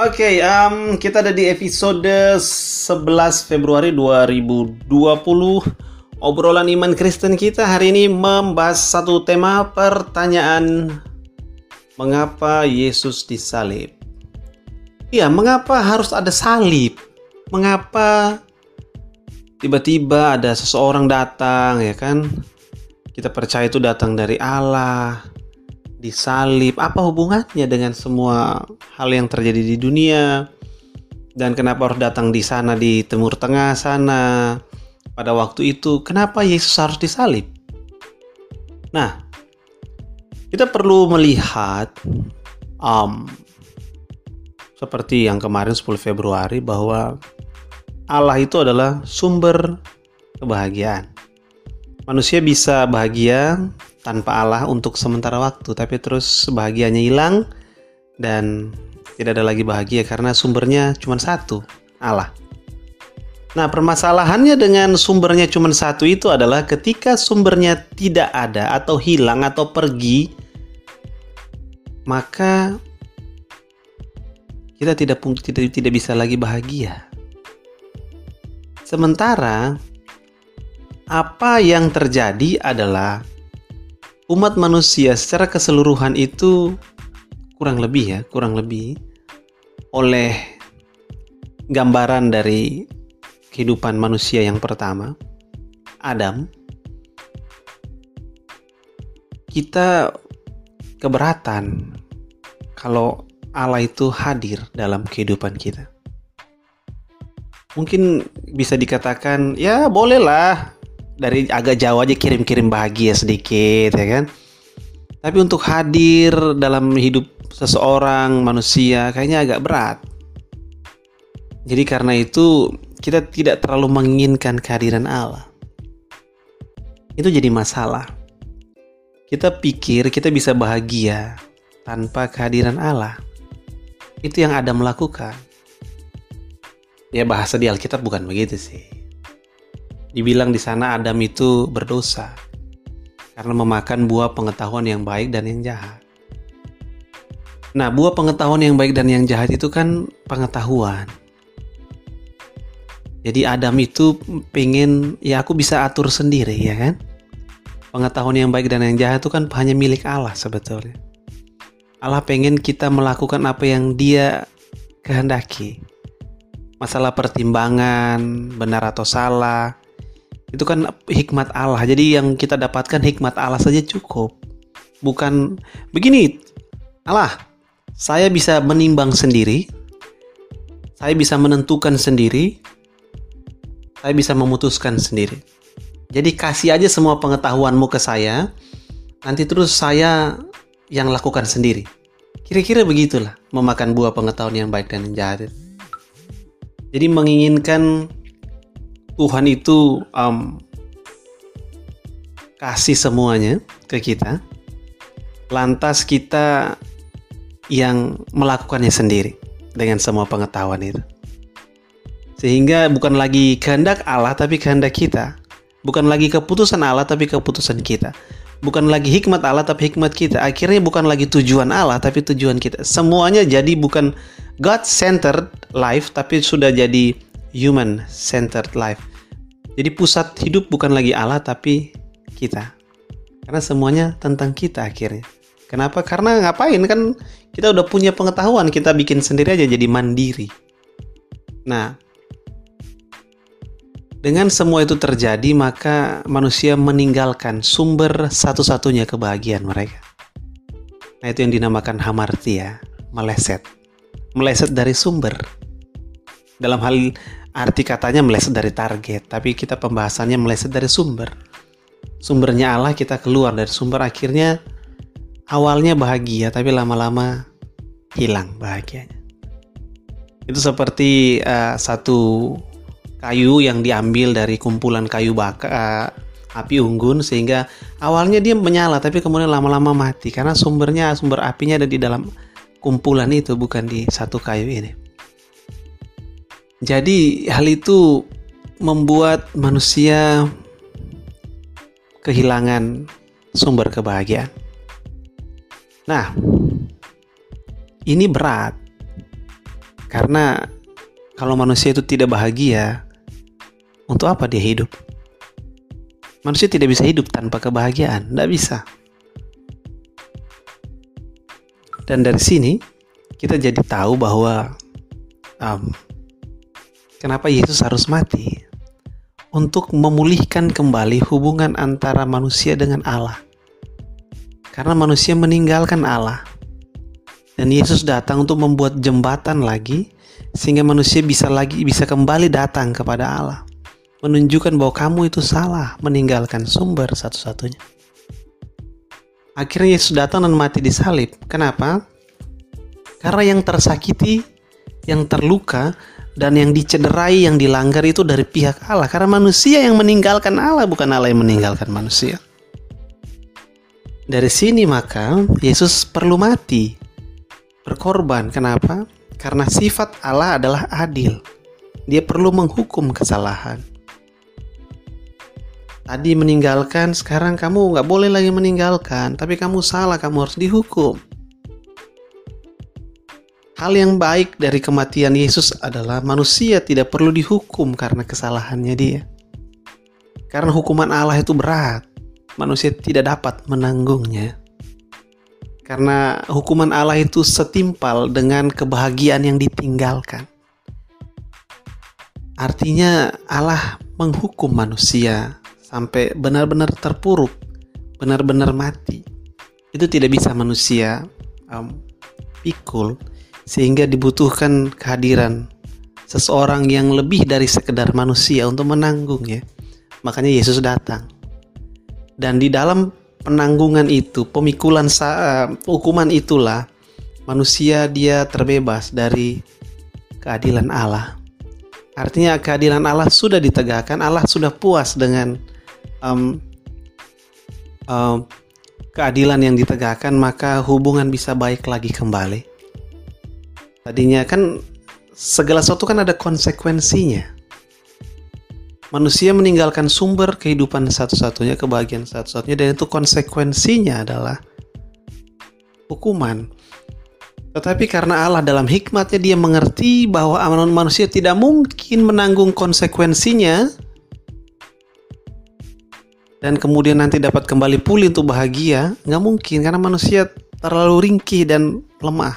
Oke, um, kita ada di episode 11 Februari 2020. Obrolan iman Kristen kita hari ini membahas satu tema pertanyaan mengapa Yesus disalib. Iya, mengapa harus ada salib? Mengapa tiba-tiba ada seseorang datang ya kan? Kita percaya itu datang dari Allah, disalib. Apa hubungannya dengan semua hal yang terjadi di dunia? Dan kenapa harus datang di sana di Timur Tengah sana? Pada waktu itu kenapa Yesus harus disalib? Nah kita perlu melihat um, seperti yang kemarin 10 Februari bahwa Allah itu adalah sumber kebahagiaan. Manusia bisa bahagia tanpa Allah untuk sementara waktu, tapi terus bahagianya hilang dan tidak ada lagi bahagia karena sumbernya cuma satu, Allah. Nah, permasalahannya dengan sumbernya cuma satu itu adalah ketika sumbernya tidak ada atau hilang atau pergi, maka kita tidak tidak tidak bisa lagi bahagia. Sementara apa yang terjadi adalah umat manusia secara keseluruhan itu kurang lebih ya, kurang lebih oleh gambaran dari kehidupan manusia yang pertama, Adam, kita keberatan kalau Allah itu hadir dalam kehidupan kita. Mungkin bisa dikatakan, ya bolehlah dari agak jauh aja kirim-kirim bahagia sedikit ya kan? Tapi untuk hadir dalam hidup seseorang manusia kayaknya agak berat. Jadi karena itu kita tidak terlalu menginginkan kehadiran Allah. Itu jadi masalah. Kita pikir kita bisa bahagia tanpa kehadiran Allah. Itu yang Adam melakukan ya bahasa di Alkitab bukan begitu sih Dibilang di sana Adam itu berdosa karena memakan buah pengetahuan yang baik dan yang jahat. Nah, buah pengetahuan yang baik dan yang jahat itu kan pengetahuan. Jadi Adam itu pengen ya aku bisa atur sendiri ya kan. Pengetahuan yang baik dan yang jahat itu kan hanya milik Allah sebetulnya. Allah pengen kita melakukan apa yang dia kehendaki. Masalah pertimbangan, benar atau salah, itu kan hikmat Allah. Jadi yang kita dapatkan hikmat Allah saja cukup. Bukan begini. Allah, saya bisa menimbang sendiri. Saya bisa menentukan sendiri. Saya bisa memutuskan sendiri. Jadi kasih aja semua pengetahuanmu ke saya. Nanti terus saya yang lakukan sendiri. Kira-kira begitulah memakan buah pengetahuan yang baik dan yang jahat. Jadi menginginkan Tuhan itu um, kasih semuanya ke kita, lantas kita yang melakukannya sendiri dengan semua pengetahuan itu. Sehingga bukan lagi kehendak Allah tapi kehendak kita. Bukan lagi keputusan Allah tapi keputusan kita. Bukan lagi hikmat Allah tapi hikmat kita. Akhirnya bukan lagi tujuan Allah tapi tujuan kita. Semuanya jadi bukan God centered life tapi sudah jadi human centered life. Jadi pusat hidup bukan lagi Allah tapi kita. Karena semuanya tentang kita akhirnya. Kenapa? Karena ngapain kan kita udah punya pengetahuan, kita bikin sendiri aja jadi mandiri. Nah, dengan semua itu terjadi, maka manusia meninggalkan sumber satu-satunya kebahagiaan mereka. Nah, itu yang dinamakan hamartia, meleset. Meleset dari sumber. Dalam hal arti katanya meleset dari target, tapi kita pembahasannya meleset dari sumber. Sumbernya Allah kita keluar dari sumber akhirnya awalnya bahagia tapi lama-lama hilang bahagianya. Itu seperti uh, satu kayu yang diambil dari kumpulan kayu bakar uh, api unggun sehingga awalnya dia menyala tapi kemudian lama-lama mati karena sumbernya sumber apinya ada di dalam kumpulan itu bukan di satu kayu ini. Jadi hal itu membuat manusia kehilangan sumber kebahagiaan. Nah, ini berat. Karena kalau manusia itu tidak bahagia, untuk apa dia hidup? Manusia tidak bisa hidup tanpa kebahagiaan, tidak bisa. Dan dari sini kita jadi tahu bahwa um, kenapa Yesus harus mati untuk memulihkan kembali hubungan antara manusia dengan Allah. Karena manusia meninggalkan Allah. Dan Yesus datang untuk membuat jembatan lagi sehingga manusia bisa lagi bisa kembali datang kepada Allah menunjukkan bahwa kamu itu salah meninggalkan sumber satu-satunya. Akhirnya Yesus datang dan mati di salib. Kenapa? Karena yang tersakiti, yang terluka, dan yang dicederai, yang dilanggar itu dari pihak Allah. Karena manusia yang meninggalkan Allah, bukan Allah yang meninggalkan manusia. Dari sini maka Yesus perlu mati, berkorban. Kenapa? Karena sifat Allah adalah adil. Dia perlu menghukum kesalahan. Tadi meninggalkan, sekarang kamu nggak boleh lagi meninggalkan, tapi kamu salah, kamu harus dihukum. Hal yang baik dari kematian Yesus adalah manusia tidak perlu dihukum karena kesalahannya dia. Karena hukuman Allah itu berat, manusia tidak dapat menanggungnya. Karena hukuman Allah itu setimpal dengan kebahagiaan yang ditinggalkan. Artinya Allah menghukum manusia sampai benar-benar terpuruk, benar-benar mati. Itu tidak bisa manusia um, pikul sehingga dibutuhkan kehadiran seseorang yang lebih dari sekedar manusia untuk menanggungnya. Makanya Yesus datang. Dan di dalam penanggungan itu, pemikulan uh, hukuman itulah manusia dia terbebas dari keadilan Allah. Artinya keadilan Allah sudah ditegakkan, Allah sudah puas dengan um, um, keadilan yang ditegakkan maka hubungan bisa baik lagi kembali. Tadinya kan segala sesuatu kan ada konsekuensinya. Manusia meninggalkan sumber kehidupan satu-satunya, kebahagiaan satu-satunya, dan itu konsekuensinya adalah hukuman. Tetapi karena Allah dalam hikmatnya dia mengerti bahwa manusia tidak mungkin menanggung konsekuensinya, dan kemudian nanti dapat kembali pulih untuk bahagia, nggak mungkin karena manusia terlalu ringkih dan lemah.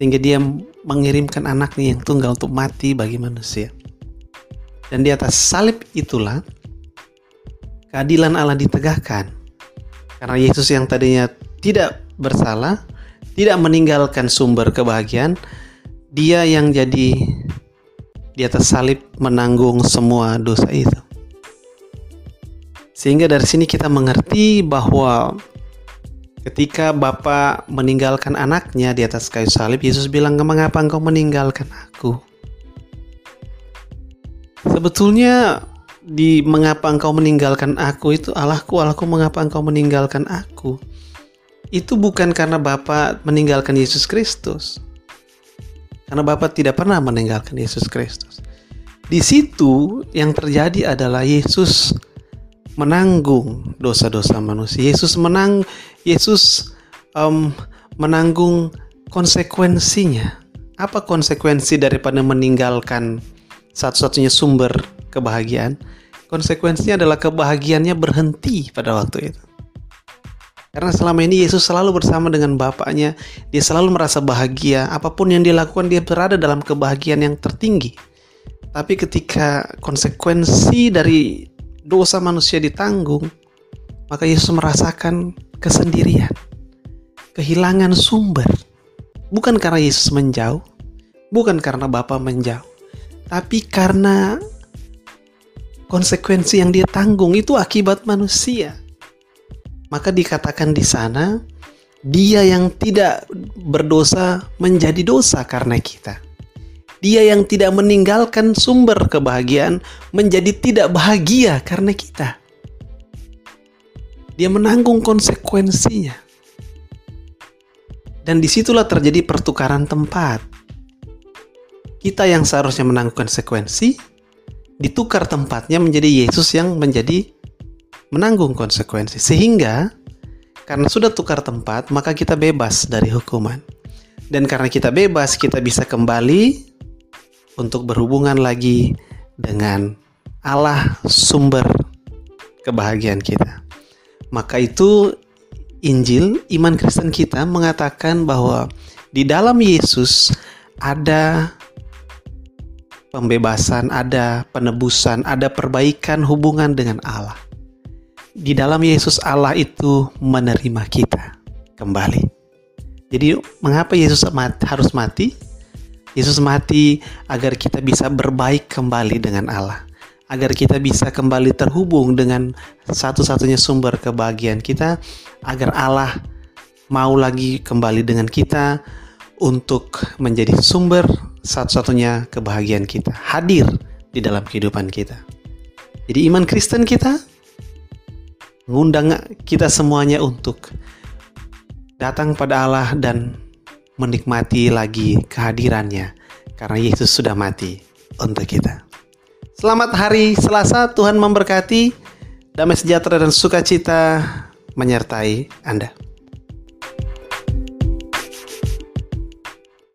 Sehingga dia mengirimkan anaknya yang tunggal untuk mati bagi manusia. Dan di atas salib itulah keadilan Allah ditegakkan. Karena Yesus yang tadinya tidak bersalah, tidak meninggalkan sumber kebahagiaan, dia yang jadi di atas salib menanggung semua dosa itu. Sehingga dari sini kita mengerti bahwa ketika Bapak meninggalkan anaknya di atas kayu salib, Yesus bilang, "Mengapa engkau meninggalkan aku?" Sebetulnya di mengapa engkau meninggalkan aku itu Allahku, Allahku mengapa engkau meninggalkan aku? Itu bukan karena Bapak meninggalkan Yesus Kristus. Karena Bapak tidak pernah meninggalkan Yesus Kristus. Di situ yang terjadi adalah Yesus menanggung dosa-dosa manusia. Yesus menang, Yesus um, menanggung konsekuensinya. Apa konsekuensi daripada meninggalkan satu-satunya sumber kebahagiaan? Konsekuensinya adalah kebahagiaannya berhenti pada waktu itu. Karena selama ini Yesus selalu bersama dengan Bapaknya, dia selalu merasa bahagia. Apa pun yang dilakukan, dia berada dalam kebahagiaan yang tertinggi. Tapi ketika konsekuensi dari dosa manusia ditanggung, maka Yesus merasakan kesendirian, kehilangan sumber. Bukan karena Yesus menjauh, bukan karena Bapa menjauh, tapi karena konsekuensi yang dia tanggung itu akibat manusia. Maka dikatakan di sana, dia yang tidak berdosa menjadi dosa karena kita dia yang tidak meninggalkan sumber kebahagiaan menjadi tidak bahagia karena kita. Dia menanggung konsekuensinya. Dan di situlah terjadi pertukaran tempat. Kita yang seharusnya menanggung konsekuensi, ditukar tempatnya menjadi Yesus yang menjadi menanggung konsekuensi. Sehingga, karena sudah tukar tempat, maka kita bebas dari hukuman. Dan karena kita bebas, kita bisa kembali untuk berhubungan lagi dengan Allah sumber kebahagiaan kita. Maka itu Injil iman Kristen kita mengatakan bahwa di dalam Yesus ada pembebasan, ada penebusan, ada perbaikan hubungan dengan Allah. Di dalam Yesus Allah itu menerima kita kembali. Jadi mengapa Yesus harus mati? Yesus mati agar kita bisa berbaik kembali dengan Allah. Agar kita bisa kembali terhubung dengan satu-satunya sumber kebahagiaan kita. Agar Allah mau lagi kembali dengan kita untuk menjadi sumber satu-satunya kebahagiaan kita hadir di dalam kehidupan kita. Jadi iman Kristen kita mengundang kita semuanya untuk datang pada Allah dan menikmati lagi kehadirannya karena Yesus sudah mati untuk kita. Selamat hari Selasa, Tuhan memberkati, damai sejahtera dan sukacita menyertai Anda.